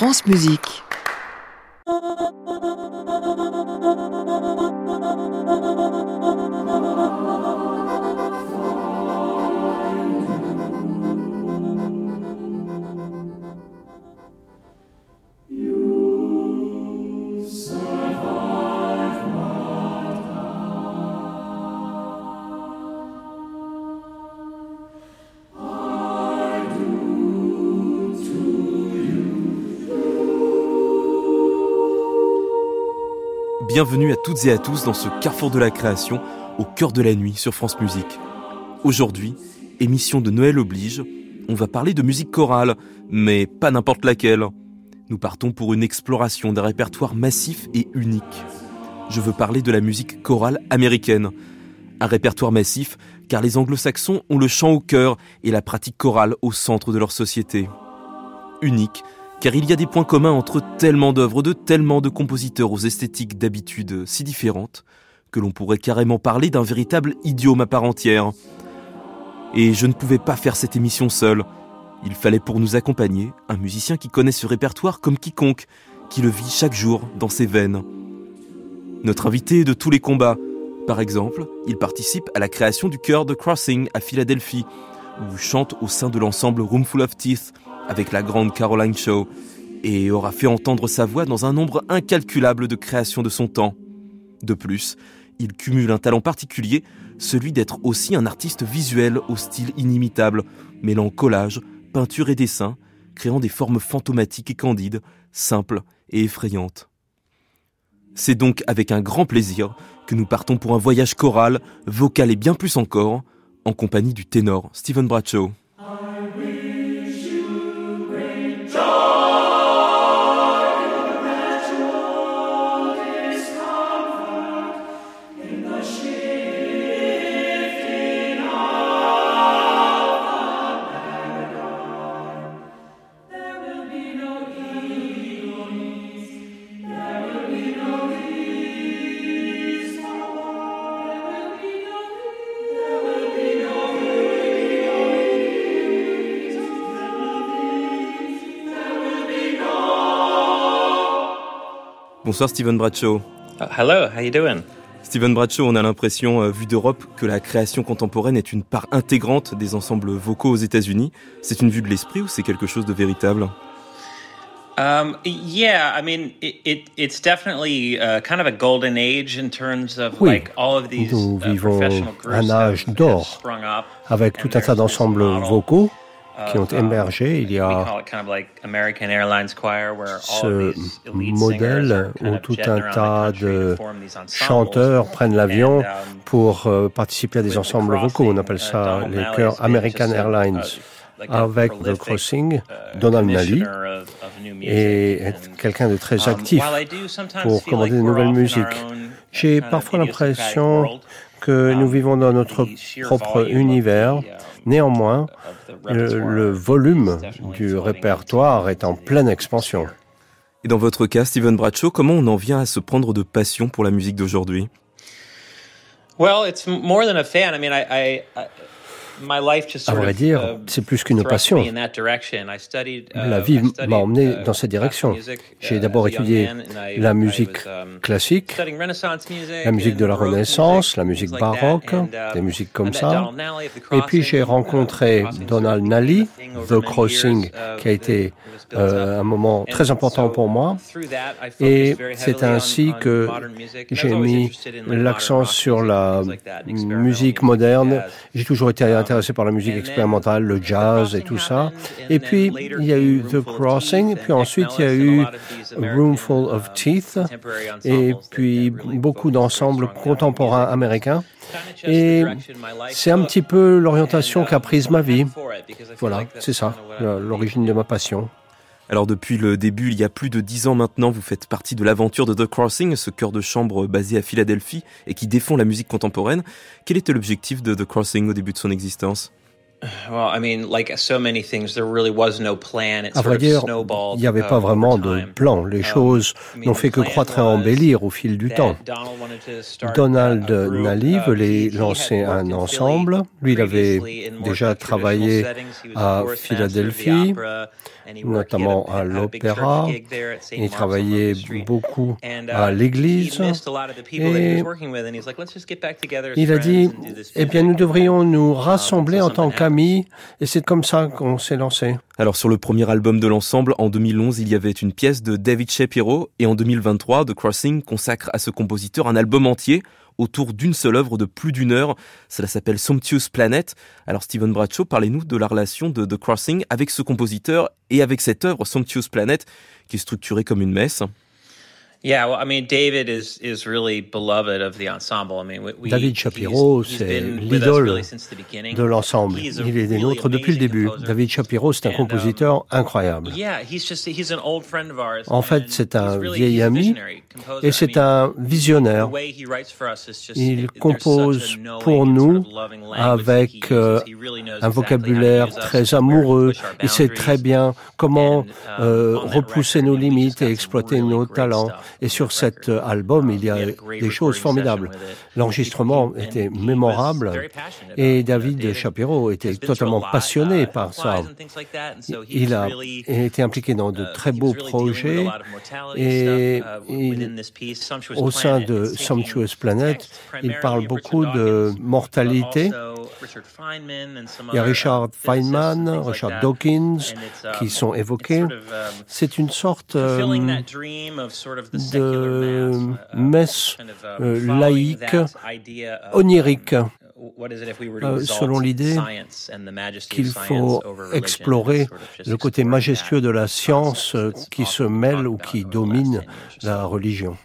France Musique. Bienvenue à toutes et à tous dans ce carrefour de la création, au cœur de la nuit sur France Musique. Aujourd'hui, émission de Noël oblige, on va parler de musique chorale, mais pas n'importe laquelle. Nous partons pour une exploration d'un répertoire massif et unique. Je veux parler de la musique chorale américaine. Un répertoire massif car les anglo-saxons ont le chant au cœur et la pratique chorale au centre de leur société. Unique car il y a des points communs entre tellement d'œuvres de tellement de compositeurs aux esthétiques d'habitude si différentes que l'on pourrait carrément parler d'un véritable idiome à part entière. Et je ne pouvais pas faire cette émission seul. Il fallait pour nous accompagner un musicien qui connaît ce répertoire comme quiconque, qui le vit chaque jour dans ses veines. Notre invité est de tous les combats. Par exemple, il participe à la création du chœur de Crossing à Philadelphie, où chante au sein de l'ensemble Roomful of Teeth, avec la grande Caroline Shaw et aura fait entendre sa voix dans un nombre incalculable de créations de son temps. De plus, il cumule un talent particulier, celui d'être aussi un artiste visuel au style inimitable, mêlant collage, peinture et dessin, créant des formes fantomatiques et candides, simples et effrayantes. C'est donc avec un grand plaisir que nous partons pour un voyage choral, vocal et bien plus encore, en compagnie du ténor Stephen Bradshaw. Bonsoir Steven Bradshaw. Uh, hello, how you doing? Steven Bradshaw, on a l'impression, euh, vu d'Europe, que la création contemporaine est une part intégrante des ensembles vocaux aux États-Unis. C'est une vue de l'esprit ou c'est quelque chose de véritable? Um, yeah, I mean, it, it, it's definitely uh, kind of a golden age in terms of oui, like all of these nous uh, vivons professional groups un âge have, have d'or sprung up, avec and tout un tas d'ensembles model vocaux qui ont um, émergé. Il y a ce modèle où tout un tas de chanteurs prennent l'avion um, pour euh, participer à des ensembles vocaux. On appelle ça uh, Donald les chœurs American Airlines. Avec The prolific, Crossing, uh, Donald Nally et être quelqu'un de très um, actif pour commander de nouvelles musiques. J'ai parfois l'impression que nous vivons dans notre propre univers. Néanmoins, the le, volume du répertoire est en pleine expansion. Et dans votre cas, Steven Bradshaw, comment on en vient à se prendre de passion pour la musique d'aujourd'hui? Well, it's more than a fan. I mean, I, I, À vrai dire, uh, c'est plus qu'une passion. studied, uh, La vie m'a emmené uh, dans cette direction. J'ai d'abord étudié I- la musique um, classique, la musique de la Renaissance, la musique baroque, des musiques comme ça. Donald Nally at the Et puis j'ai Crossing, rencontré Donald Nally, The Crossing, qui a été euh, un moment très important pour moi. Et c'est ainsi que j'ai mis l'accent sur la musique moderne. J'ai toujours été Um, intéressé par la musique expérimentale, le jazz et tout ça. Et puis il y a eu The Crossing, puis ensuite il y a eu Roomful of um, Teeth, et puis beaucoup d'ensembles contemporains américains. Et c'est un petit peu l'orientation qu'a um, prise so ma vie. Voilà, c'est ça, l'origine de ma passion. Alors depuis le début, il y a plus de dix ans maintenant, vous faites partie de l'aventure de The Crossing, ce chœur de chambre basé à Philadelphie et qui défend la musique contemporaine. Quel était l'objectif de The Crossing au début de son existence? Well, I mean, like so many things, there really was no plan. It À vrai dire, il n'y avait pas vraiment de plan. Les Um, choses n'ont fait que croître et embellir au fil du temps. Donald. Nally voulait lancer un ensemble. Lui, il avait déjà travaillé à Philadelphie, notamment à l'opéra. Il travaillait beaucoup à l'église. Et was working with, and he's like, "Let's just get back together as Il a dit, eh bien, music." nous devrions nous Um, rassembler en tant something Et c'est comme ça qu'on s'est lancé. Alors sur le premier album de l'ensemble, en 2011, il y avait une pièce de David Shapiro et en 2023, The Crossing consacre à ce compositeur un album entier autour d'une seule œuvre de plus d'une heure. Cela s'appelle Sumptuous Planet. Alors Steven Bradshaw, parlez-nous de la relation de The Crossing avec ce compositeur et avec cette œuvre Sumptuous Planet qui est structurée comme une messe. Yeah, well, I mean, David is is really beloved of the ensemble. I mean, we, we- David Shapiro, c'est l'idole really since the beginning. de l'ensemble. Il est des really nôtres depuis le début. composer. David Shapiro, c'est un And, um, compositeur incroyable. Yeah, he's just he's an old friend of ours. En fait, c'est un really- vieil ami et c'est un the visionnaire. way he writes for us is just- Il compose pour nous avec euh, un vocabulaire très amoureux. Il sait très bien comment And, um, euh, repousser nos limites et exploiter nos talents. Et sur cet record. album, il y Um, a des choses formidables. L'enregistrement était mémorable et. David Shapiro était totalement passionné uh, par ça. Il a été impliqué dans de uh, très beaux projets et uh, il- au sein de Sumptuous Planet, il parle beaucoup de mortalité. Il y a Richard um, Feynman, Richard. Dawkins um, qui sont évoqués. um, C'est une sorte euh, de mass, messe kind of, um, euh, following laïque, that idea of, onirique, what is it if we were to euh, selon l'idée qu'il faut explorer le côté majestueux de la science euh, qui se mêle ou qui domine 10 years or so. la religion.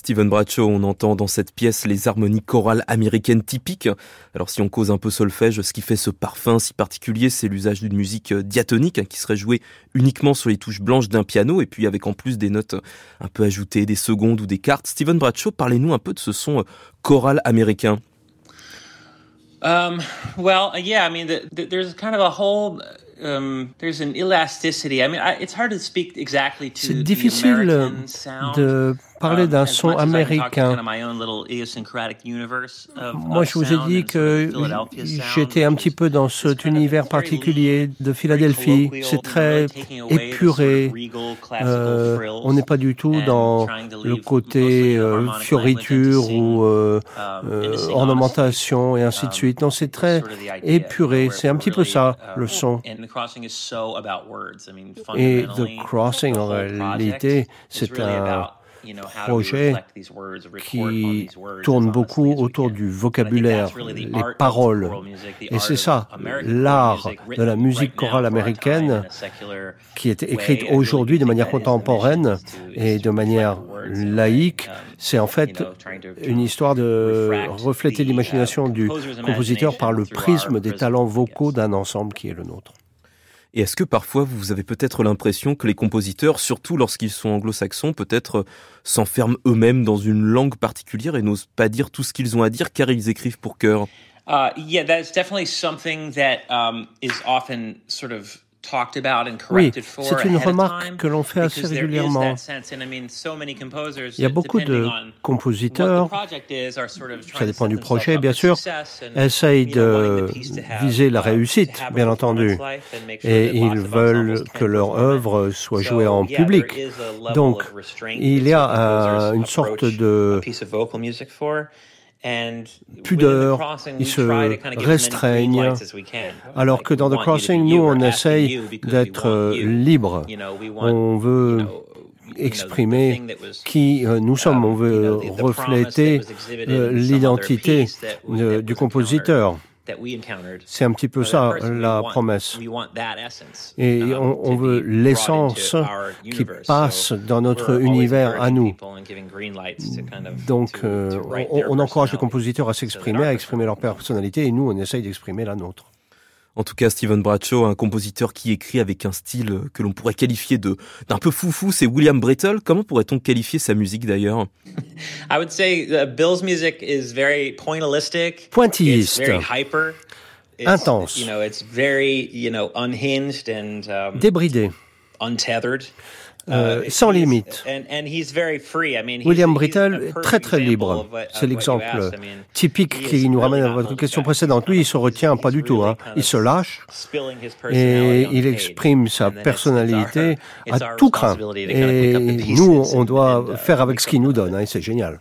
Steven Bradshaw, on entend dans cette pièce les harmonies chorales américaines typiques. Alors si on cause un peu solfège, ce qui fait ce parfum si particulier, c'est l'usage d'une musique diatonique hein, qui serait jouée uniquement sur les touches blanches d'un piano et puis avec en plus des notes un peu ajoutées, des secondes ou des quartes. Steven Bradshaw, parlez-nous un peu de ce son choral américain. Um, well, yeah, I mean, the, the, there's kind of a whole there's an elasticity. I mean, I, it's hard to speak exactly to C'est difficile de parler d'un son américain. Moi, je vous ai dit que j'étais un petit peu dans cet univers particulier de Philadelphie. C'est très épuré. Euh, on n'est pas du tout dans le côté euh, fioriture ou euh, euh, ornementation et ainsi de suite. Non, c'est très épuré. C'est un petit peu ça, le son. Et The Crossing, en réalité, c'est un projet qui tourne beaucoup autour du vocabulaire, les paroles. Et c'est ça, l'art de la musique chorale américaine qui est écrite aujourd'hui de manière contemporaine et de manière laïque. Um, c'est en fait une histoire de refléter l'imagination uh, du compositeur par le prisme des talents vocaux d'un ensemble qui est le nôtre. Et est-ce que parfois vous avez peut-être l'impression que les compositeurs, surtout lorsqu'ils sont anglo-saxons, peut-être euh, s'enferment eux-mêmes dans une langue particulière et n'osent pas dire tout ce qu'ils ont à dire car ils écrivent pour cœur? Uh, Yeah, that's definitely something that um, is often sort of oui, c'est une remarque que l'on fait assez régulièrement. Il y a beaucoup de compositeurs, ça dépend du projet bien sûr, essayent de viser la réussite, bien entendu, et ils veulent que leur œuvre soit jouée en public. Donc, il y a une sorte de pudeur, ils se restreignent, alors que dans The Crossing, nous, on essaye d'être euh, libre. On veut exprimer qui euh, nous sommes, on veut refléter l'identité du compositeur. C'est un petit peu ça la promesse. Et um, on, veut l'essence qui passe dans notre univers à nous. Donc euh, on, on encourage les compositeurs à s'exprimer, à exprimer leur personnalité, et nous on essaye d'exprimer la nôtre. En tout cas, Steven Bradshaw, un compositeur qui écrit avec un style que l'on pourrait qualifier de d'un peu foufou, c'est William Brittle. Comment pourrait-on qualifier sa musique d'ailleurs? I would say Bill's music is very pointillistic. Pointilliste. Intense. You know, it's very, you know, unhinged and um, débridé. Euh, uh, sans limite. William Brittle est très très libre. C'est l'exemple typique qui nous ramène à votre question précédente. Lui, il se retient pas du tout. Hein. Il se lâche et il exprime sa personnalité à tout craint. Et nous, on doit faire avec ce qu'il nous donne. Hein, et c'est génial.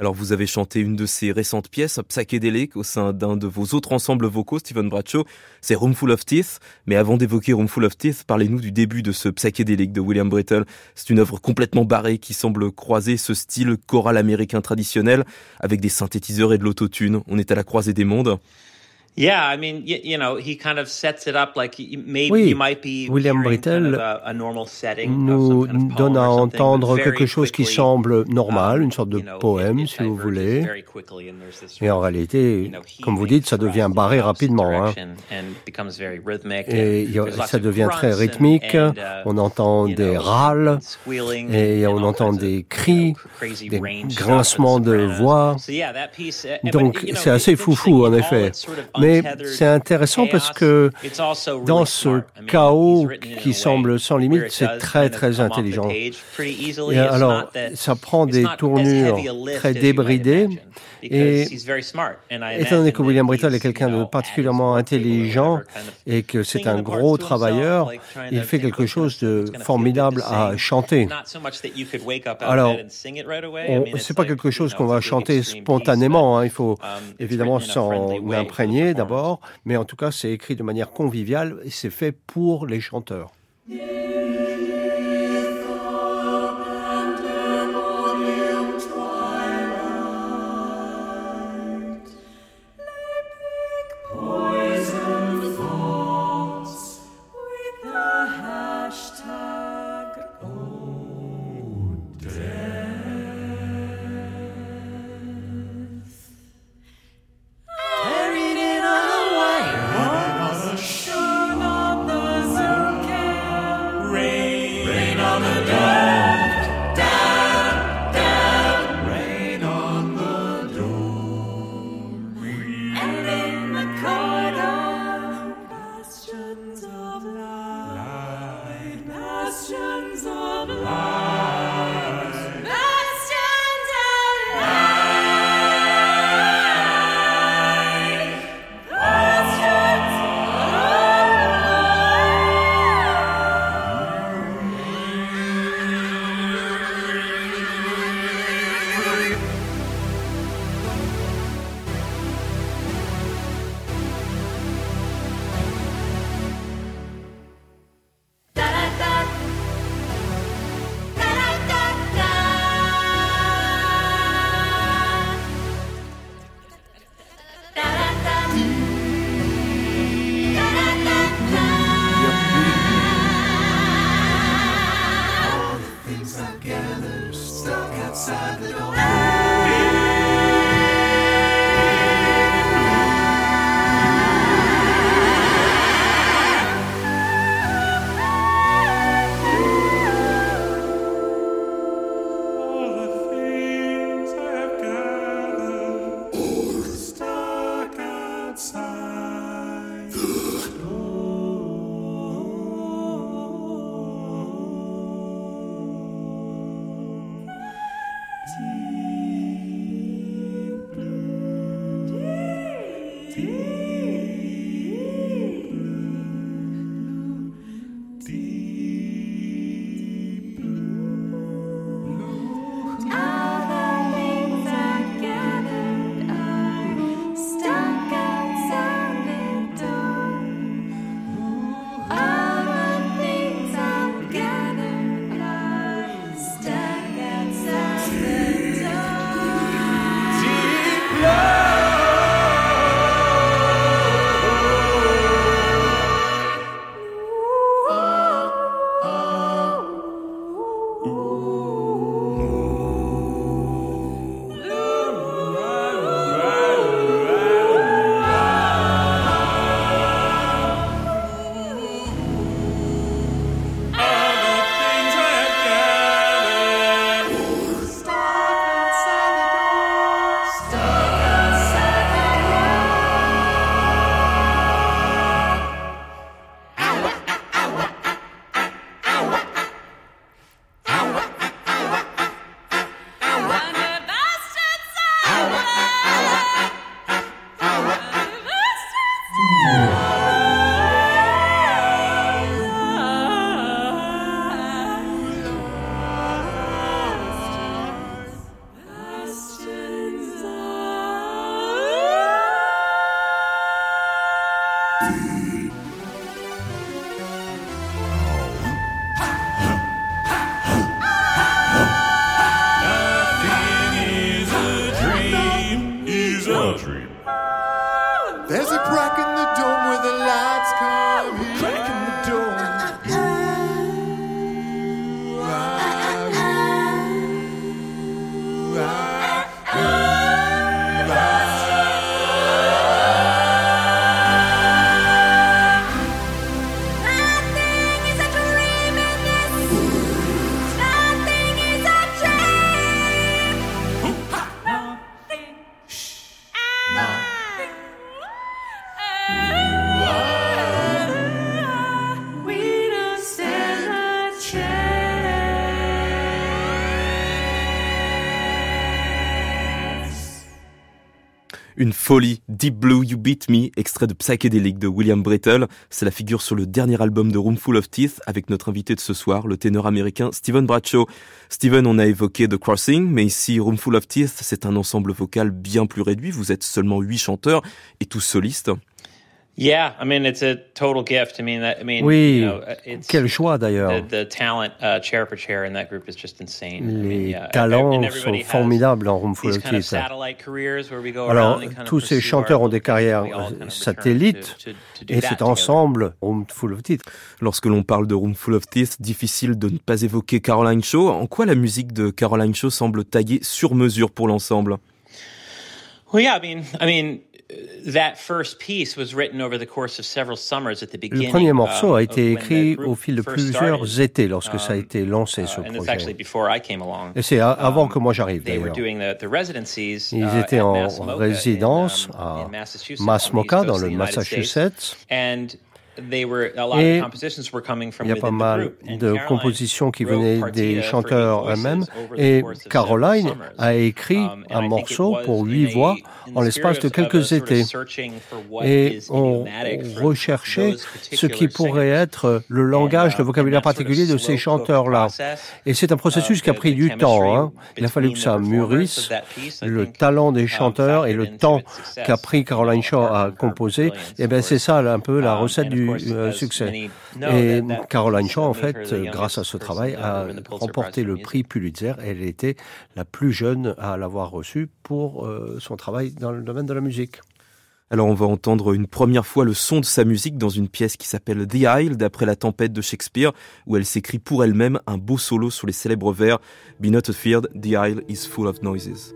Alors vous avez chanté une de ces récentes pièces, psychédéliques, au sein d'un de vos autres ensembles vocaux, Stephen Bradshaw, c'est Roomful of Teeth. Mais avant d'évoquer Roomful of Teeth, parlez-nous du début de ce psychédélique de William Brittle. C'est une œuvre complètement barrée qui semble croiser ce style choral américain traditionnel avec des synthétiseurs et de l'autotune. On est à la croisée des mondes. Yeah, I mean, you, you know, he kind of sets it up like maybe oui, you might be William Brittle kind of a, a normal setting nous kind of donne à entendre quelque chose qui semble normal, um, une sorte de you know, poème, si vous voulez. Et en réalité, you know, comme vous dites, ça devient barré rapidement. Hein. Et ça devient très rythmique. And, uh, on entend des râles et on entend des cris, des grincements de voix. Uh, Donc c'est assez foufou en effet. Mais c'est intéressant parce que dans ce chaos qui semble sans limite, c'est très très intelligent. Et alors, ça prend des tournures très débridées et étant donné que William Brittle est quelqu'un de particulièrement intelligent et que c'est un gros travailleur, il fait quelque chose de formidable à chanter. Alors, c'est pas quelque chose qu'on va chanter spontanément. Hein. Il faut um, évidemment s'en imprégner d'abord, mais en tout cas, c'est écrit de manière conviviale et c'est fait pour les chanteurs. Une folie, Deep Blue You Beat Me, extrait de Psychedelic de William Brittle. C'est la figure sur le dernier album de Roomful of Teeth avec notre invité de ce soir, le ténor américain Steven Bradshaw. Steven, on a évoqué The Crossing, mais ici Roomful of Teeth, c'est un ensemble vocal bien plus réduit. Vous êtes seulement huit chanteurs et tous solistes. Yeah, I mean it's a total gift. I mean, I mean, oui, you know, quel choix d'ailleurs. The, the, talent uh, chair for chair in that group is just insane. Les I mean, yeah, talents sont formidables en Roomful of Teeth. Alors, tous ces chanteurs ont des carrières satellites to, to, to et cet ensemble Roomful of Teeth. Lorsque l'on parle de Roomful of Teeth, difficile de ne pas évoquer Caroline Shaw. En quoi la musique de Caroline Shaw semble taillée sur mesure pour l'ensemble? Well, yeah, I mean, I mean. Le premier morceau a été écrit au fil de plusieurs étés lorsque ça a um, été lancé, ce uh, projet. Et c'est avant que moi j'arrive d'ailleurs. Ils uh, étaient en résidence um, à Masmoka dans le Massachusetts. Et il y a pas mal de compositions qui venaient des chanteurs eux-mêmes. Et Caroline a écrit um, un morceau pour huit voix en l'espace de quelques étés. Et on recherchait ce qui pourrait être le langage, le uh, vocabulaire particulier de ces chanteurs-là. Et c'est un processus qui a pris du temps. Hein. Il a fallu que ça mûrisse. Le talent des um, chanteurs et le temps qu'a pris Caroline Shaw à composer, et eh bien c'est ça un peu la um, recette du euh, succès. Et Caroline Shaw, en fait, grâce à ce travail, a remporté le prix Pulitzer. Elle était la plus jeune à l'avoir reçu pour euh, son travail dans le domaine de la musique. Alors on va entendre une première fois le son de sa musique dans une pièce qui s'appelle The Isle d'après la tempête de Shakespeare où elle s'écrit pour elle-même un beau solo sur les célèbres vers Be not afeard, the Isle is full of noises.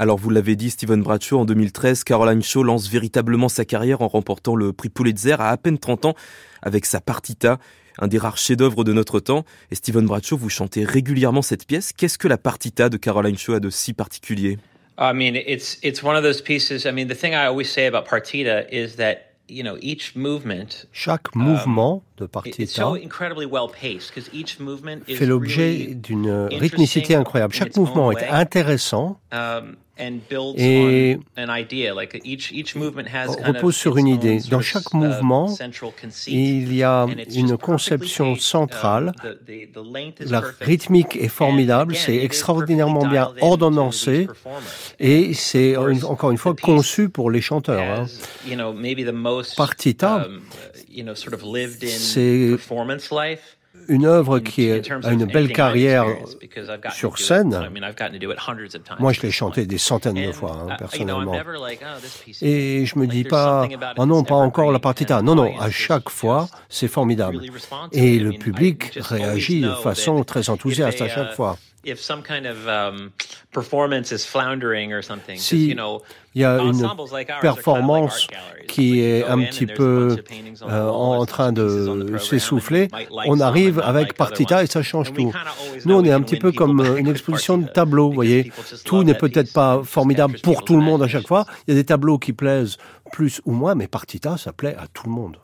Alors vous l'avez dit, Steven Bradshaw, en 2013, Caroline Shaw lance véritablement sa carrière en remportant le prix Pulitzer à à peine 30 ans avec sa Partita, un des rares chefs-d'œuvre de notre temps. Et Steven Bradshaw, vous chantez régulièrement cette pièce. Qu'est-ce que la Partita de Caroline Shaw a de si particulier? I mean, it's it's one of those pieces. I mean, the thing I always say about Partita is that chaque um, mouvement de partita fait l'objet d'une rythmicité incroyable. Chaque mouvement est intéressant um, et repose sur une idée. Dans chaque mouvement, il y a une conception centrale. La rythmique est formidable, c'est extraordinairement bien ordonnancé et c'est encore une fois conçu pour les chanteurs. Hein. Partita, c'est une œuvre qui a une belle carrière sur scène. Moi, je l'ai chanté des centaines de fois, hein, personnellement. Oh, Et je me dis pas, oh non, pas encore la partita. Non, non, à chaque fois, c'est formidable. Et le public réagit de façon très enthousiaste à chaque fois if some kind of um, performance is floundering or something. Si you know, il y a une performance qui est un petit peu euh, en train de s'essouffler, on arrive avec partita et ça change tout. Nous, on est un petit peu comme une exposition de tableaux, vous voyez. Tout n'est peut-être pas formidable pour tout le monde à chaque fois. Il y a des tableaux qui plaisent plus ou moins, mais partita, ça plaît à tout le monde.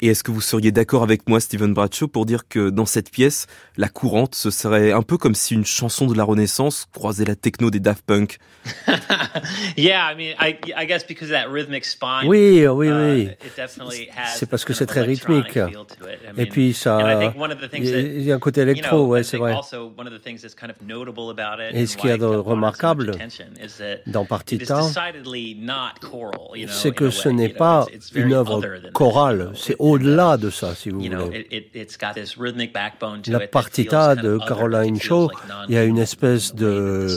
Et est-ce que vous seriez d'accord avec moi, Steven Bradshaw, pour dire que dans cette pièce, la courante, ce serait un peu comme si une chanson de la Renaissance croisait la techno des Daft Punk? Oui, oui, oui. c'est parce que c'est très rythmique. Et puis ça, il y a un côté électro, ouais, c'est vrai. Et ce qu'il y a de remarquable dans Partita, c'est que ce n'est pas une œuvre chorale, c'est au-delà de ça, si vous voulez. La partita de Caroline Shaw, il y a une espèce de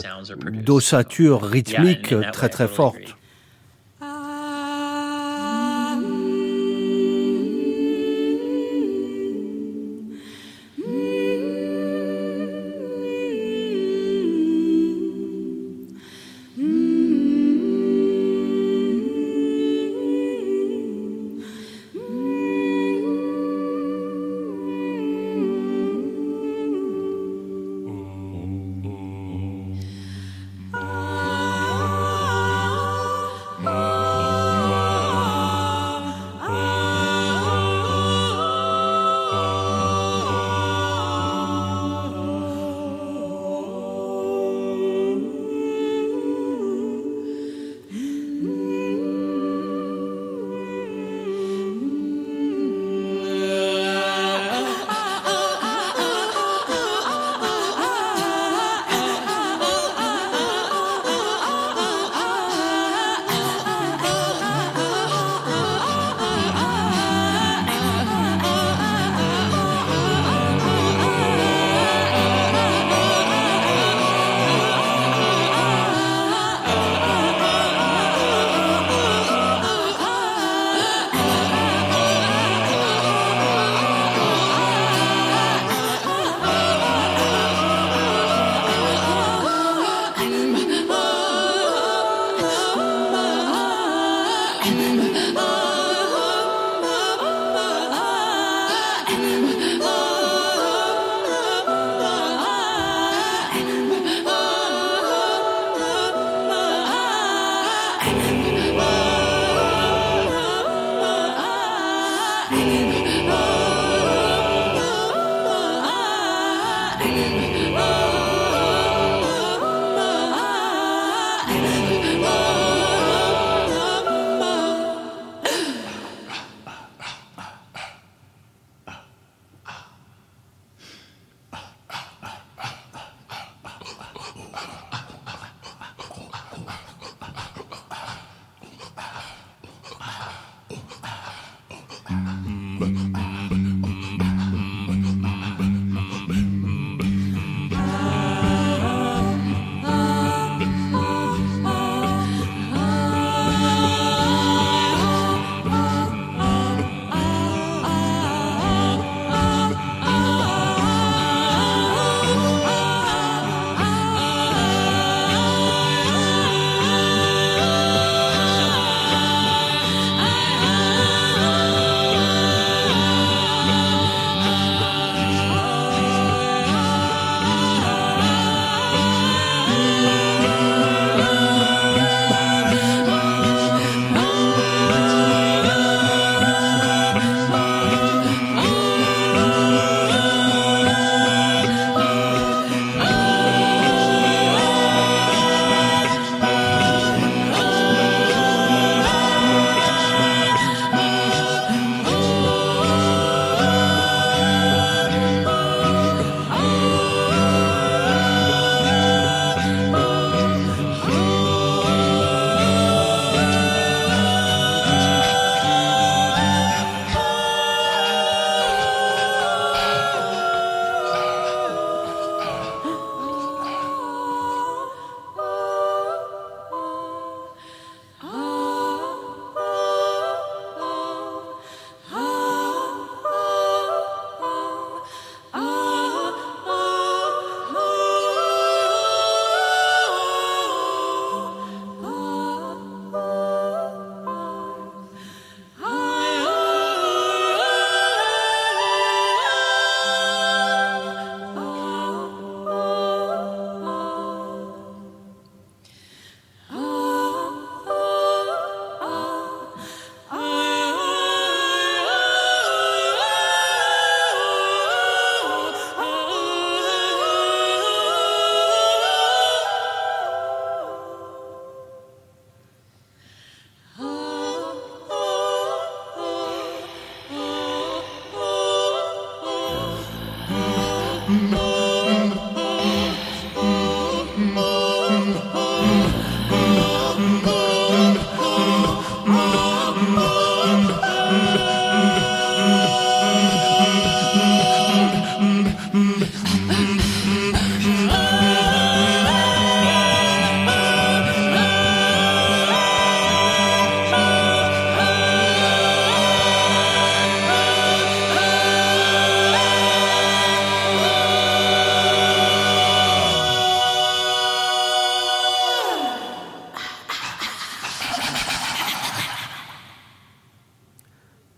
d'ossature rythmique très très forte.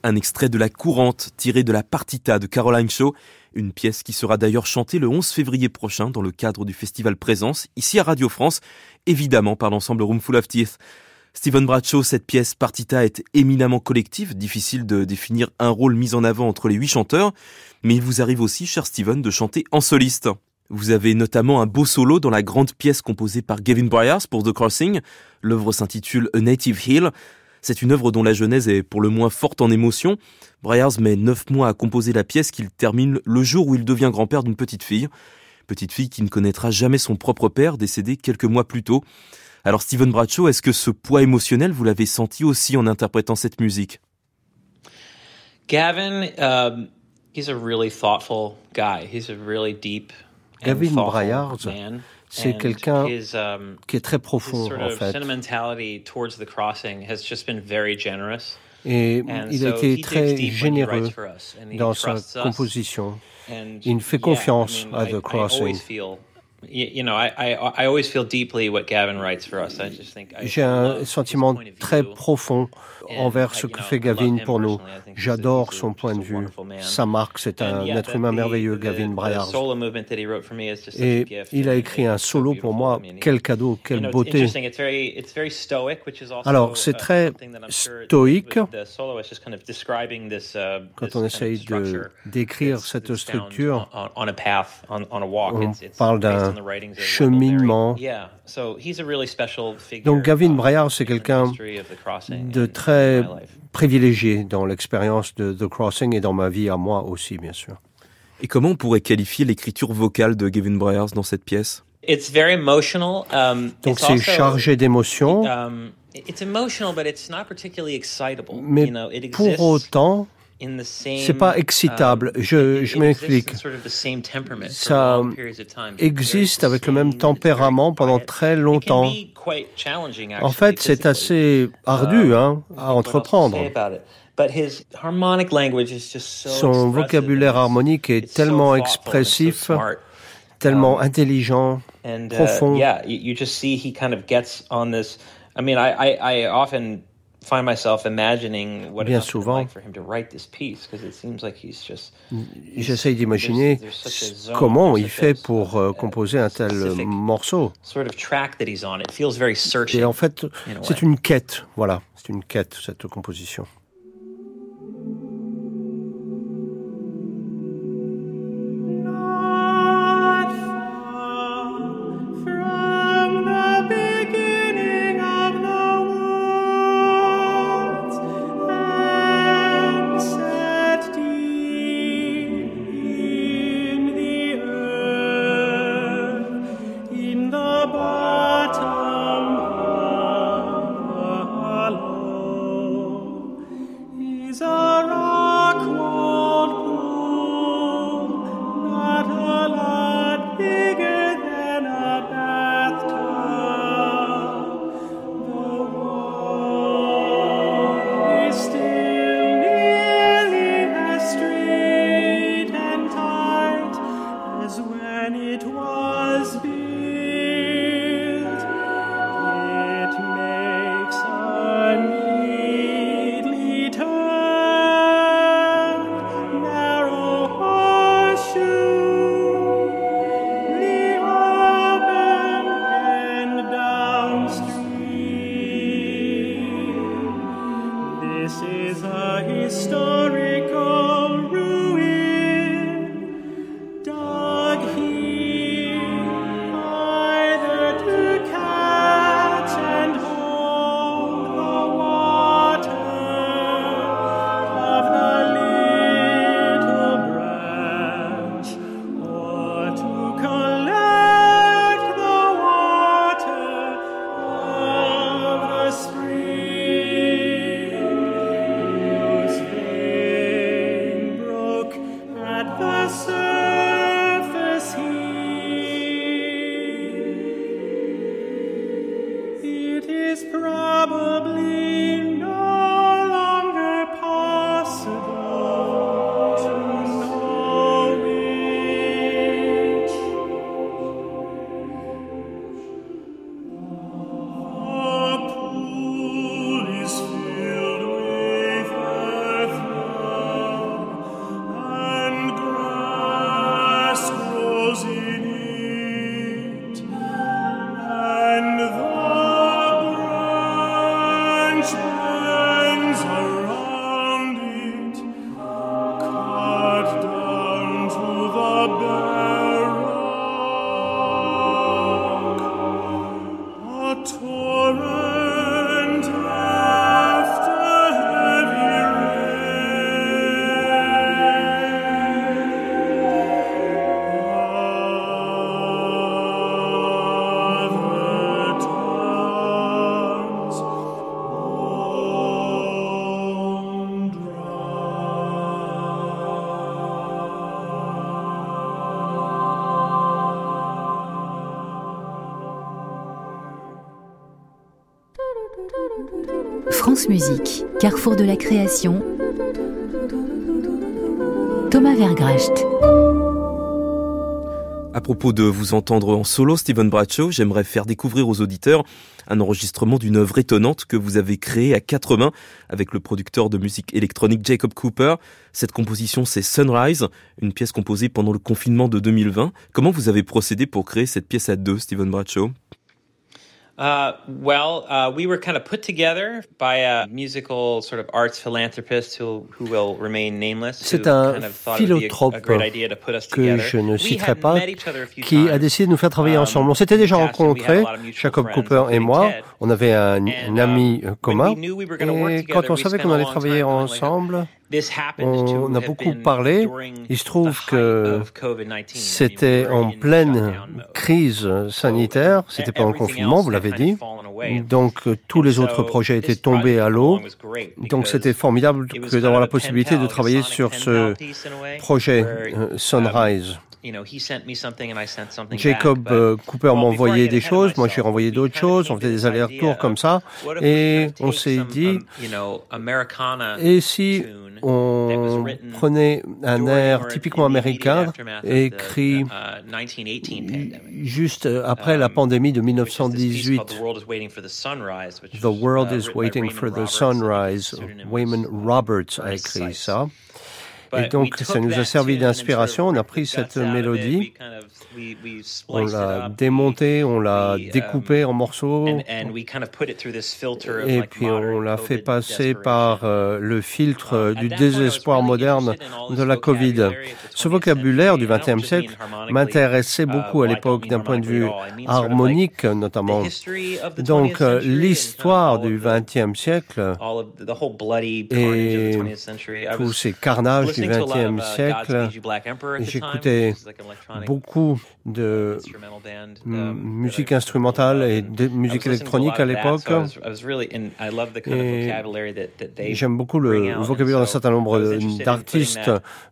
Un extrait de La Courante tiré de la Partita de Caroline Shaw, une pièce qui sera d'ailleurs chantée le 11 février prochain dans le cadre du festival Présence, ici à Radio France, évidemment par l'ensemble Room Full of Teeth. Stephen Bradshaw, cette pièce Partita est éminemment collective, difficile de définir un rôle mis en avant entre les huit chanteurs, mais il vous arrive aussi, cher Stephen, de chanter en soliste. Vous avez notamment un beau solo dans la grande pièce composée par Gavin Bryars pour The Crossing. L'œuvre s'intitule A Native Hill. C'est une œuvre dont la genèse est pour le moins forte en émotion. Bryars met neuf mois à composer la pièce qu'il termine le jour où il devient grand-père d'une petite fille. Petite fille qui ne connaîtra jamais son propre père, décédé quelques mois plus tôt. Alors Stephen Bradshaw, est-ce que ce poids émotionnel, vous l'avez senti aussi en interprétant cette musique? Gavin, um, he's a really thoughtful guy. He's a really deep Gavin Bryars, c'est quelqu'un um, qui est très profond en fait. Et il a été très généreux dans sa composition. Il fait confiance à The Crossing. J'ai un sentiment très profond envers ce que fait Gavin pour nous. J'adore son point de vue. Sa marque, c'est un être humain merveilleux, Gavin Bryars. Et il a écrit un solo pour moi. Quel cadeau, quelle beauté. Alors, c'est très stoïque quand on essaye de décrire cette structure. On parle d'un cheminement. Donc Gavin Bryars, c'est quelqu'un de très privilégié dans l'expérience de The Crossing et dans ma vie à moi aussi, bien sûr. Et comment on pourrait qualifier l'écriture vocale de Gavin Bryars dans cette pièce? Um, Donc c'est chargé d'émotions. Um, Mais pour autant, c'est pas excitable. Um, je, je m'explique. Ça existe avec le même tempérament pendant très longtemps. En fait, c'est assez ardu um, hein, à entreprendre. Son vocabulaire harmonique est tellement expressif, tellement intelligent, profond. Bien souvent, j'essaye d'imaginer comment il fait pour euh, composer un tel morceau. Et en fait, c'est une quête, voilà, c'est une quête, cette composition. the bell. Musique, carrefour de la création. Thomas Vergracht. À propos de vous entendre en solo, Stephen Bradshaw, j'aimerais faire découvrir aux auditeurs un enregistrement d'une œuvre étonnante que vous avez créée à quatre mains avec le producteur de musique électronique Jacob Cooper. Cette composition, c'est Sunrise, une pièce composée pendant le confinement de 2020. Comment vous avez procédé pour créer cette pièce à deux, Stephen Bradshaw? Uh, well, uh, we were kind of put together by a musical sort of arts philanthropist who, who will remain nameless. C'est un philanthrope que je ne citerai pas, qui a décidé de nous faire travailler um, ensemble. On s'était déjà rencontrés, Jacob Cooper et moi. On avait un, un ami uh, commun. Et quand on savait qu'on allait travailler ensemble, on a beaucoup parlé. Il se trouve que c'était en pleine crise sanitaire, c'était pas en confinement, vous l'avez dit. Donc tous les autres projets étaient tombés à l'eau. Donc c'était formidable d'avoir la possibilité de travailler sur ce projet Jacob Cooper m'a envoyé des choses, moi j'ai renvoyé d'autres choses, on faisait des allers-retours comme ça, et on s'est dit, et si on prenait un air typiquement américain écrit uh, juste après la um, pandémie de 1918. The World is Waiting for the Sunrise. Wayman Roberts a écrit ça. Et donc, ça nous a servi d'inspiration. On a pris cette mélodie, on l'a démontée, on l'a découpée en morceaux, et puis on l'a fait passer par euh, le filtre um, du désespoir moderne de la Covid. Ce vocabulaire du XXe siècle m'intéressait beaucoup à l'époque d'un point de vue harmonique, notamment. Donc, euh, l'histoire du XXe siècle et tous ces carnages du XXe uh, siècle, j'écoutais beaucoup de um, musique instrumentale et de musique électronique à l'époque. J'aime beaucoup le vocabulaire d'un certain nombre d'artistes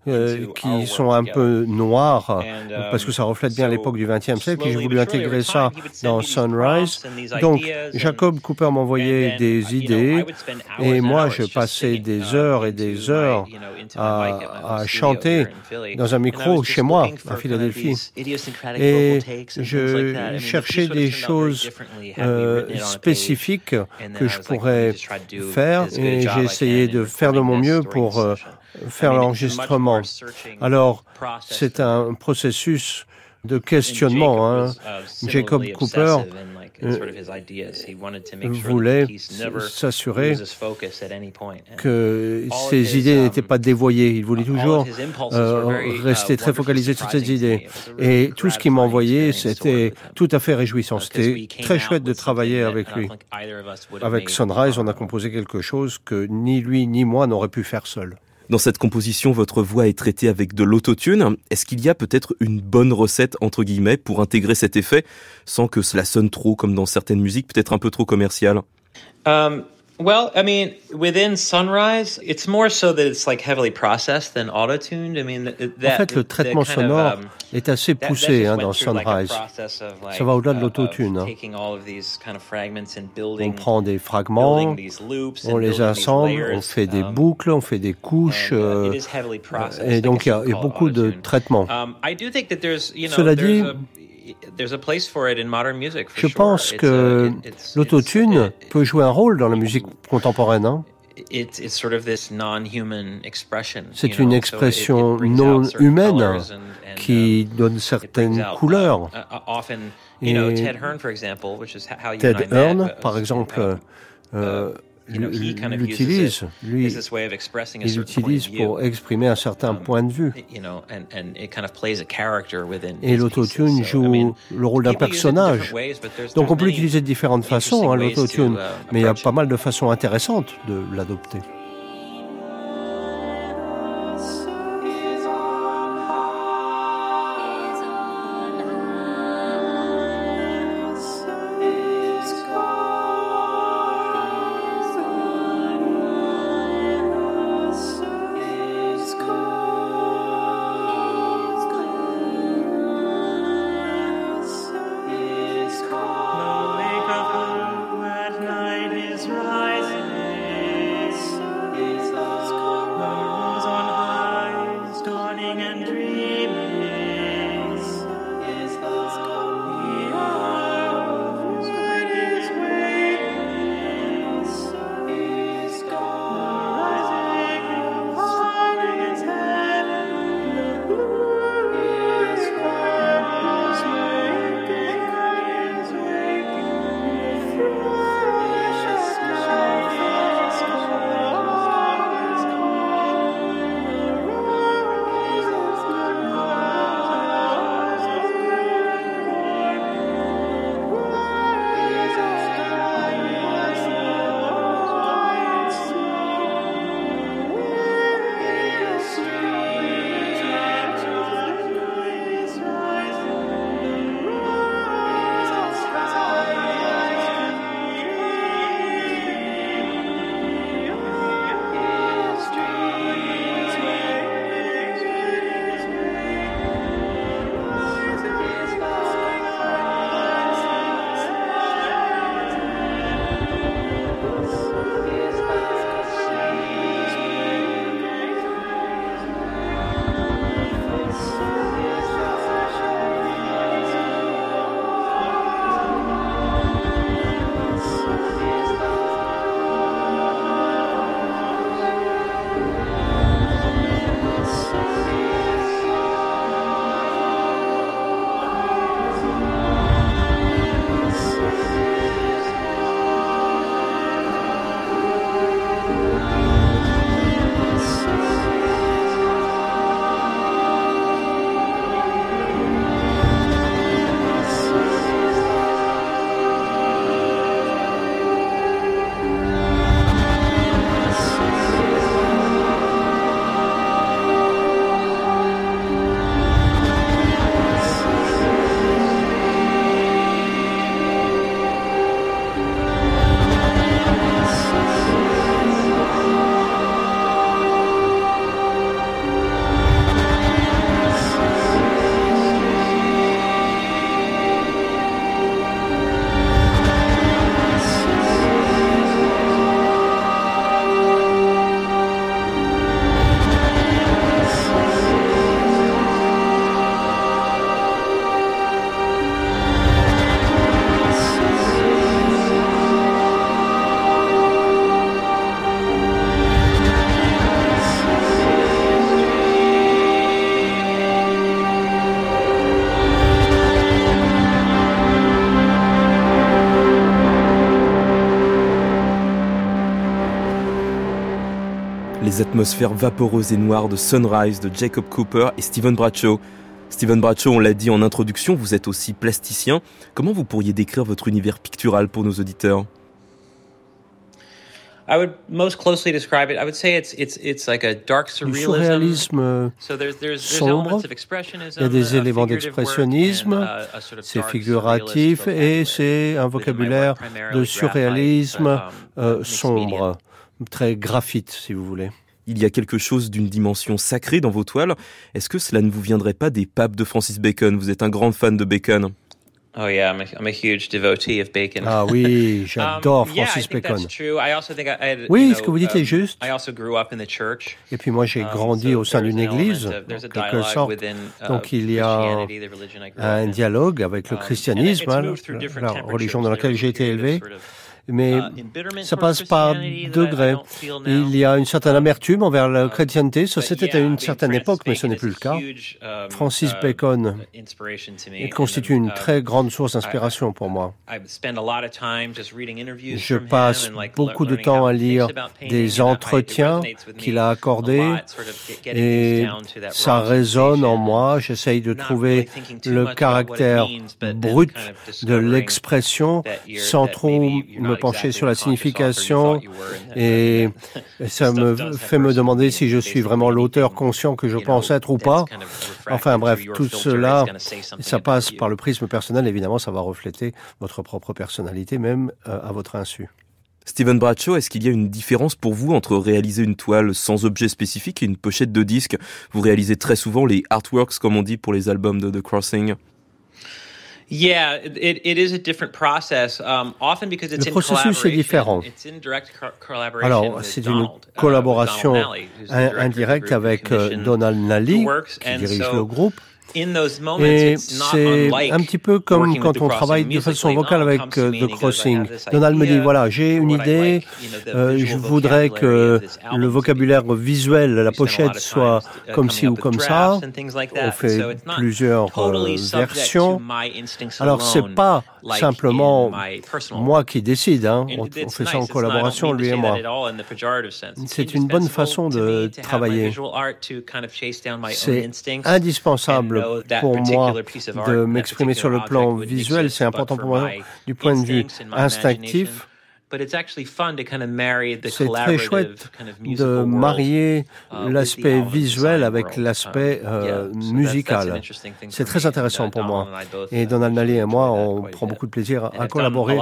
euh, qui sont un peu noirs parce que ça reflète bien l'époque du XXe siècle. Et j'ai voulu intégrer ça dans Sunrise. Donc, Jacob Cooper m'envoyait des idées et moi, je passais des heures et des heures à, à chanter dans un micro chez moi à Philadelphie. Et je cherchais des choses euh, spécifiques que je pourrais faire et j'ai essayé de faire de mon mieux pour euh, faire l'enregistrement. Alors, c'est un processus de questionnement. Hein. Jacob Cooper voulait s'assurer que ses idées um, n'étaient pas dévoyées. Il voulait toujours euh, rester très focalisé sur ses idées. Et tout ce qu'il m'a envoyé, c'était tout à fait réjouissant. Uh, c'était très chouette de travailler avec lui. Avec Sunrise, on a composé quelque chose que ni lui ni moi n'auraient pu faire seul. Dans cette composition, votre voix est traitée avec de l'autotune. Est-ce qu'il y a peut-être une bonne recette, entre guillemets, pour intégrer cet effet sans que cela sonne trop comme dans certaines musiques, peut-être un peu trop commerciales um, Well, I mean, within Sunrise, it's more so that it's like heavily processed than auto-tuned. I mean, that, en fait, le traitement sonore um, est assez poussé hein, dans Sunrise. Like, Ça va au-delà de uh, l'autotune. Hein. Kind of on prend des fragments, on les assemble, on fait des um, boucles, on fait des couches, and, uh, euh, et donc il y, y, a beaucoup de traitements. Um, Cela dit, je pense que l'autotune peut jouer un rôle dans la musique contemporaine. Hein. C'est une expression non humaine qui donne certaines couleurs. Uh, uh, Et Ted Hearn, par exemple, euh, l'utilise, lui, il l'utilise pour exprimer un certain um, point de vue. Et l'autotune joue le rôle d'un personnage. Donc on peut l'utiliser de différentes façons, hein, l'autotune, uh, mais il y a pas mal de façons intéressantes de l'adopter. Les atmosphères vaporeuses et noires de Sunrise de Jacob Cooper et Stephen Bradshaw. Stephen Bradshaw, on l'a dit en introduction, vous êtes aussi plasticien. Comment vous pourriez décrire votre univers pictural pour nos auditeurs? I would most closely describe it. I would say it's it's it's like a dark surrealism. So there's, there's, there's sombre. Il y a des éléments d'expressionnisme. Uh, c'est figuratif et c'est un vocabulaire de surréalisme um, euh, sombre, très graphite, si vous voulez. Il y a quelque chose d'une dimension sacrée dans vos toiles. Est-ce que cela ne vous viendrait pas des papes de Francis Bacon? Vous êtes un grand fan de Bacon. Oh yeah, I'm a, I'm a huge devotee of bacon. Ah oui, j'adore um, Francis yeah, Bacon. oui, ce que vous dites est um, juste. I also grew up in the church. Et puis moi, j'ai um, grandi um, so au sein d'une église, en quelque sorte. Within, uh, Donc il y a un dialogue avec le christianisme, hein, la religion dans laquelle j'ai été élevé mais uh, ça passe par degrés. Il y a une certaine amertume envers la chrétienté. Ça, c'était à une certaine époque, mais ce n'est plus le cas. Um, Francis uh, Bacon constitue une très grande source d'inspiration pour moi. Je passe beaucoup de temps à lire des entretiens qu'il a accordés et ça résonne en moi. J'essaye de trouver le caractère brut de l'expression sans trop me pencher sur la signification et ça me fait me demander si je suis vraiment l'auteur conscient que je pense être ou pas. Enfin bref, tout cela, ça passe par le prisme personnel. Évidemment, ça va refléter votre propre personnalité, même euh, à votre insu. Steven Bradshaw, est-ce qu'il y a une différence pour vous entre réaliser une toile sans objet spécifique et une pochette de disque? Vous réalisez très souvent les artworks, comme on dit pour les albums de The Crossing. Yeah, it, it is a different process, um, often because it's Le processus est différent. Alors, c'est une uh, collaboration indirecte avec euh, Donald Nally, qui dirige le groupe. Et c'est un petit peu comme quand on travaille de façon vocale avec euh, The Crossing. Donald me dit, voilà, j'ai une idée, euh, je voudrais que le vocabulaire visuel, la pochette soit uh, comme ci ou comme ça. On fait plusieurs euh, versions. Alors c'est pas simplement moi qui décide, hein. on, fait ça en collaboration, lui et moi. C'est une bonne façon de travailler. C'est indispensable pour moi de m'exprimer sur le plan visuel. C'est important pour moi du point de vue instinctif. C'est très chouette de marier uh, l'aspect visuel avec l'aspect uh, euh, musical. C'est très intéressant pour moi. Et Donald Nally et moi, on prend beaucoup de plaisir à collaborer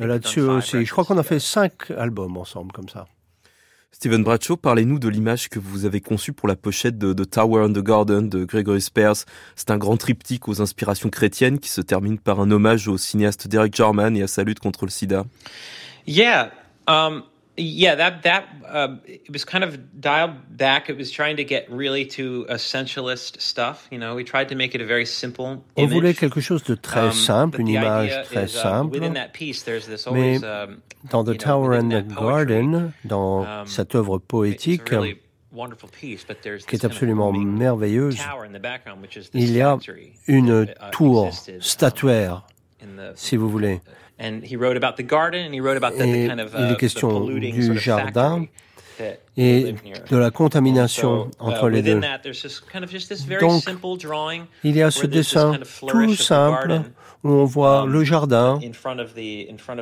là-dessus aussi. Je crois qu'on a fait cinq albums ensemble comme ça. Steven Bradshaw, parlez-nous de l'image que vous avez conçue pour la pochette de, The Tower and the Garden de Gregory Spears. C'est un grand triptyque aux inspirations chrétiennes qui se termine par un hommage au cinéaste Derek Jarman et à sa lutte contre le sida. Yeah, um, yeah, that that uh, it was kind of dialed back. It was trying to get really to essentialist stuff. You know, we tried to make it a very simple. On voulait quelque chose de très um, simple, une image très is, uh, simple. Within that piece, there's this always, Mais um, dans The Tower and the Garden, dans um, cette œuvre poétique. Really qui est absolument merveilleuse, il y a une uh, tour statuaire, si vous voulez, And he wrote about the garden and he wrote about the, the kind of, uh, il est question du jardin et de la contamination uh, entre les deux. Donc, il y a ce dessin tout simple où on voit um, le jardin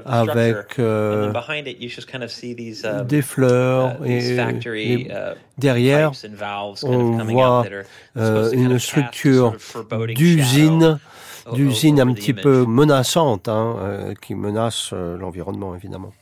avec euh, uh, des fleurs et, et derrière. on voit euh, une structure d'usine d'usines un petit peu menaçantes, hein, euh, qui menacent euh, l'environnement évidemment.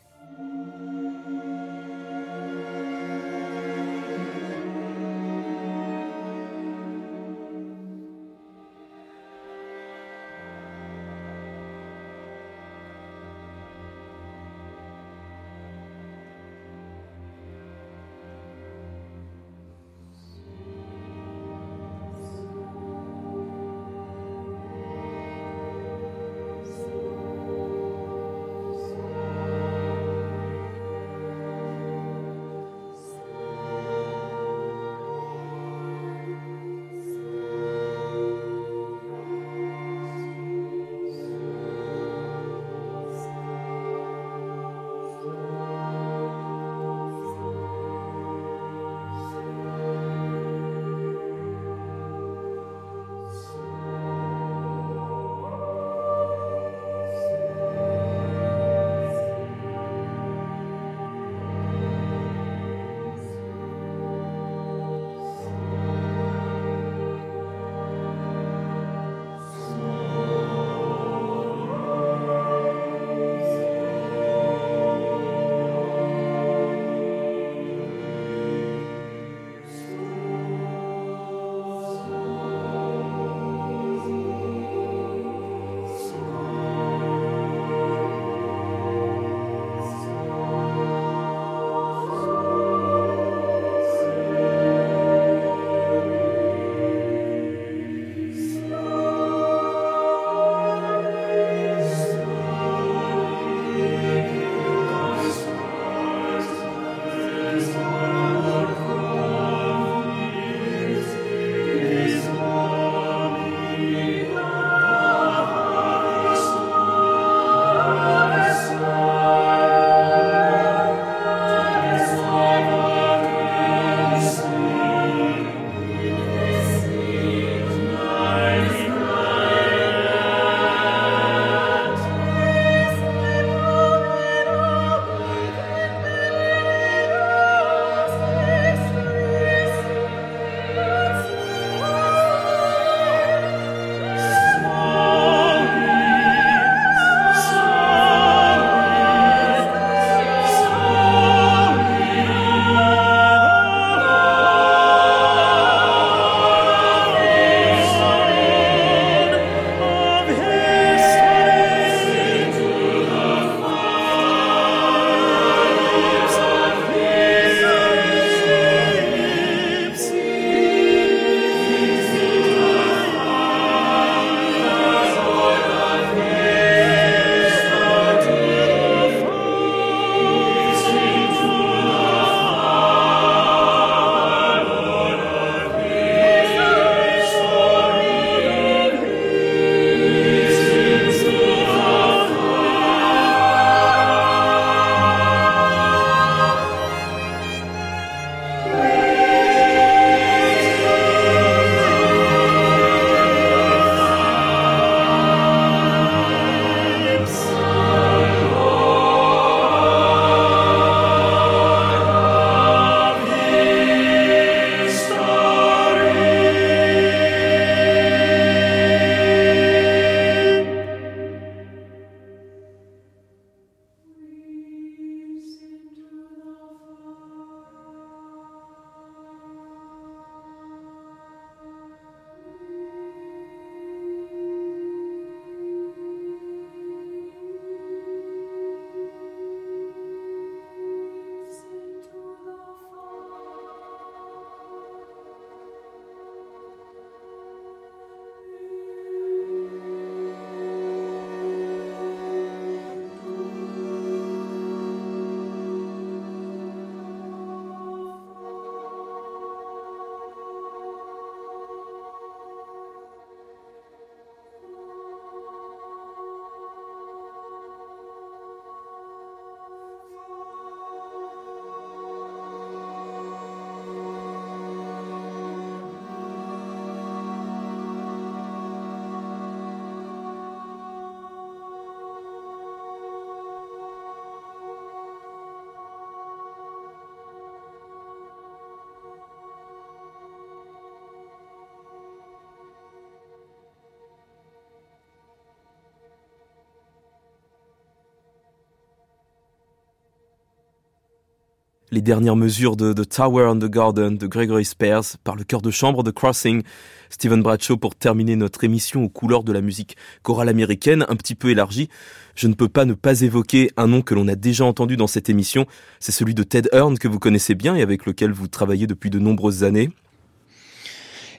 Les dernières mesures de The Tower on the Garden de Gregory Spears par le chœur de chambre de Crossing. Stephen Bradshaw pour terminer notre émission aux couleurs de la musique chorale américaine un petit peu élargie. Je ne peux pas ne pas évoquer un nom que l'on a déjà entendu dans cette émission. C'est celui de Ted Hearn que vous connaissez bien et avec lequel vous travaillez depuis de nombreuses années.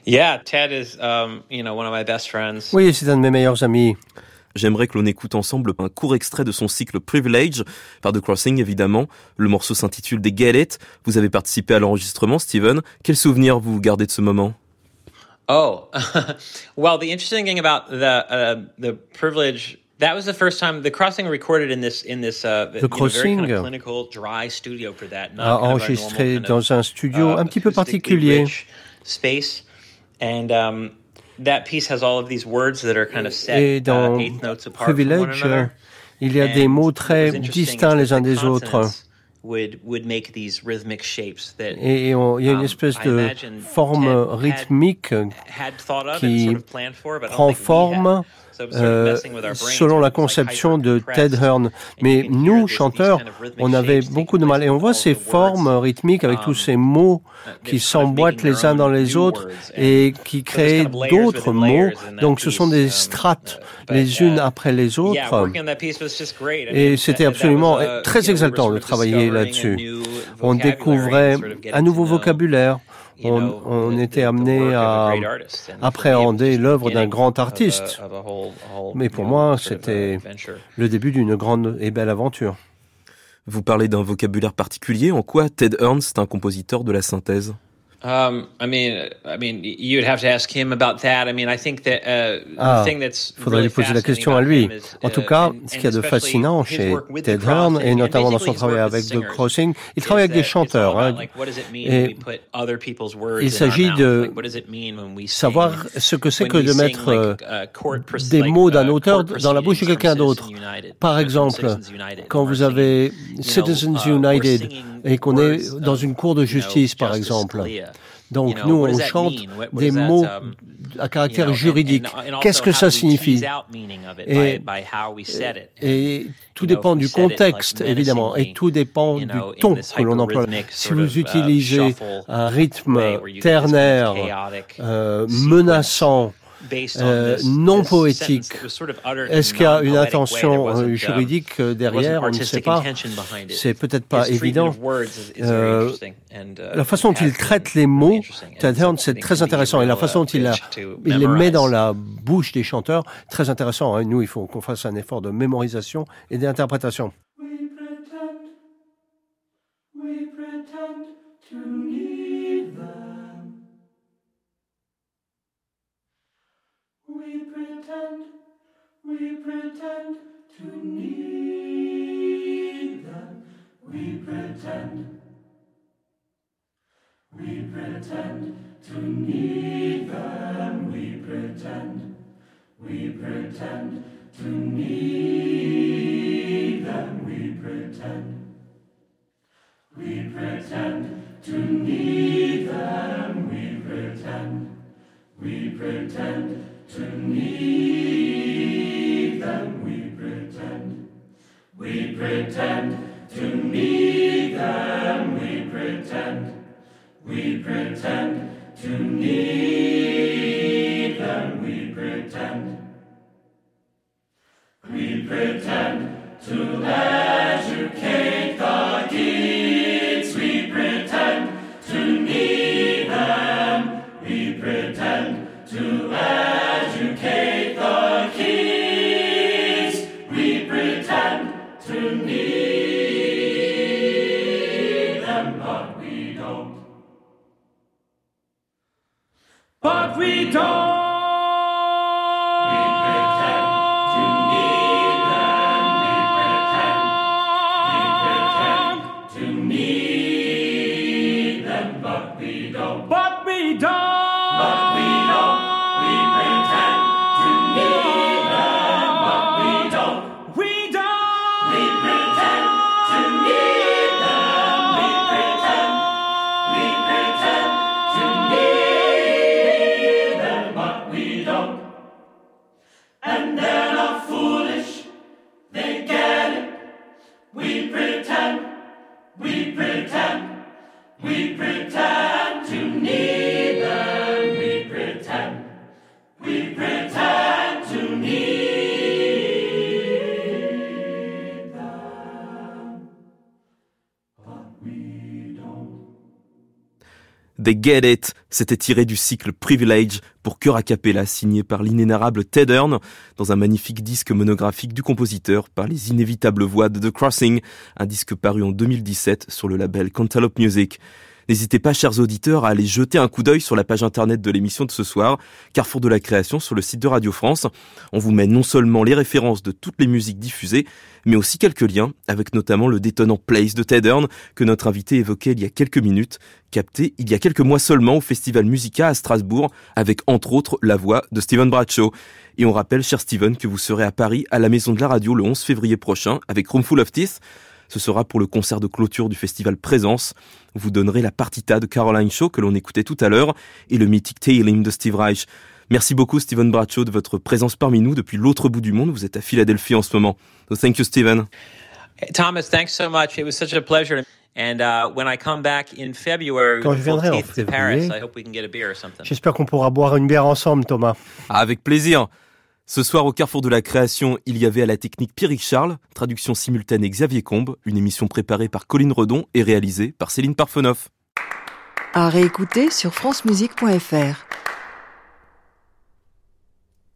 Yeah, Ted is, um, you know, one of my best friends. Oui, c'est un de mes meilleurs amis. J'aimerais que l'on écoute ensemble un court extrait de son cycle Privilege, par The Crossing évidemment. Le morceau s'intitule Des Get It. Vous avez participé à l'enregistrement, Steven. Quel souvenir vous gardez de ce moment? Oh, well, the interesting thing about the uh, the Privilege That was the first time the crossing recorded in this in this uh, the crossing know, very kind of clinical dry studio for that. A enregistré dans un studio uh, un petit peu particulier. Space and that piece has all of these words that are kind of set Et dans eighth notes apart Privilege, il y a des mots très distincts les uns des autres. Would, would make these rhythmic shapes that, Et on, il y a une um, espèce de forme rythmique qui prend forme euh, selon la conception de Ted Hearn. Mais nous, chanteurs, on avait beaucoup de mal. Et on voit ces formes rythmiques avec tous ces mots qui s'emboîtent les uns dans les autres et qui créent d'autres mots. Donc ce sont des strates les unes après les autres. Et c'était absolument très exaltant de travailler là-dessus. On découvrait un nouveau vocabulaire on, était amené à appréhender l'œuvre d'un grand artiste. Mais pour moi, c'était le début d'une grande et belle aventure. Vous parlez d'un vocabulaire particulier. En quoi Ted Ernst, un compositeur de la synthèse? Um, I mean, I mean, you'd have to ask him about that. I mean, I think that uh, ah, the thing that's faudrait lui poser la question à lui. En tout uh, cas, ce qu'il y a de fascinant chez Ted Hearn et notamment dans son travail avec The Crossing, il travaille avec des chanteurs. Hein, et il s'agit de savoir ce que c'est que de mettre uh, des mots d'un uh, auteur dans la bouche de quelqu'un d'autre. Par exemple, quand vous avez Citizens United et qu'on est dans une cour de justice, par exemple. Donc nous, on chante des mots um, à caractère juridique. Qu'est-ce que ça signifie? et, et, tout dépend du contexte, évidemment, et tout dépend du ton que l'on emploie. Si vous uh, utilisez un rythme ternaire, euh, menaçant, euh, non poétique. Est-ce qu'il y a une intention euh, juridique euh, derrière? On ne sait pas. C'est peut-être pas évident. Euh, la façon dont il traite les mots, c'est très intéressant. Et la façon dont il, il les met dans la bouche des chanteurs, très intéressant. Hein. Nous, il faut qu'on fasse un effort de mémorisation et d'interprétation. We pretend we pretend to need them. We pretend. We pretend to need them. We pretend. We pretend to need them. We pretend. We pretend to need them. We pretend. We pretend to need them, we pretend. We pretend to need them, we pretend. We pretend to need them, we pretend. We pretend to educate Get It. C'était tiré du cycle Privilege pour chœur a cappella signé par l'inénarrable Ted Hearn dans un magnifique disque monographique du compositeur par les inévitables voix de The Crossing, un disque paru en 2017 sur le label Cantaloupe Music. N'hésitez pas, chers auditeurs, à aller jeter un coup d'œil sur la page internet de l'émission de ce soir, Carrefour de la Création, sur le site de Radio France. On vous met non seulement les références de toutes les musiques diffusées, mais aussi quelques liens, avec notamment le détonnant Place de Ted que notre invité évoquait il y a quelques minutes, capté il y a quelques mois seulement au Festival Musica à Strasbourg, avec entre autres la voix de Steven Bradshaw. Et on rappelle, cher Steven, que vous serez à Paris à la Maison de la Radio le 11 février prochain avec Roomful of Teeth. Ce sera pour le concert de clôture du festival Présence. Vous donnerez la partita de Caroline Shaw que l'on écoutait tout à l'heure et le mythique Tailing de Steve Reich. Merci beaucoup Steven Bradshaw de votre présence parmi nous depuis l'autre bout du monde. Vous êtes à Philadelphie en ce moment. thank you Steven. Thomas, thanks so much. It was such a pleasure. And uh, when I come back in February, quand je viendrai en février, j'espère qu'on pourra boire une bière ensemble, Thomas. Avec plaisir. Ce soir au Carrefour de la Création, il y avait à la technique Pierrick Charles, traduction simultanée Xavier Combe, une émission préparée par Colline Redon et réalisée par Céline Parfenoff. À réécouter sur francemusique.fr.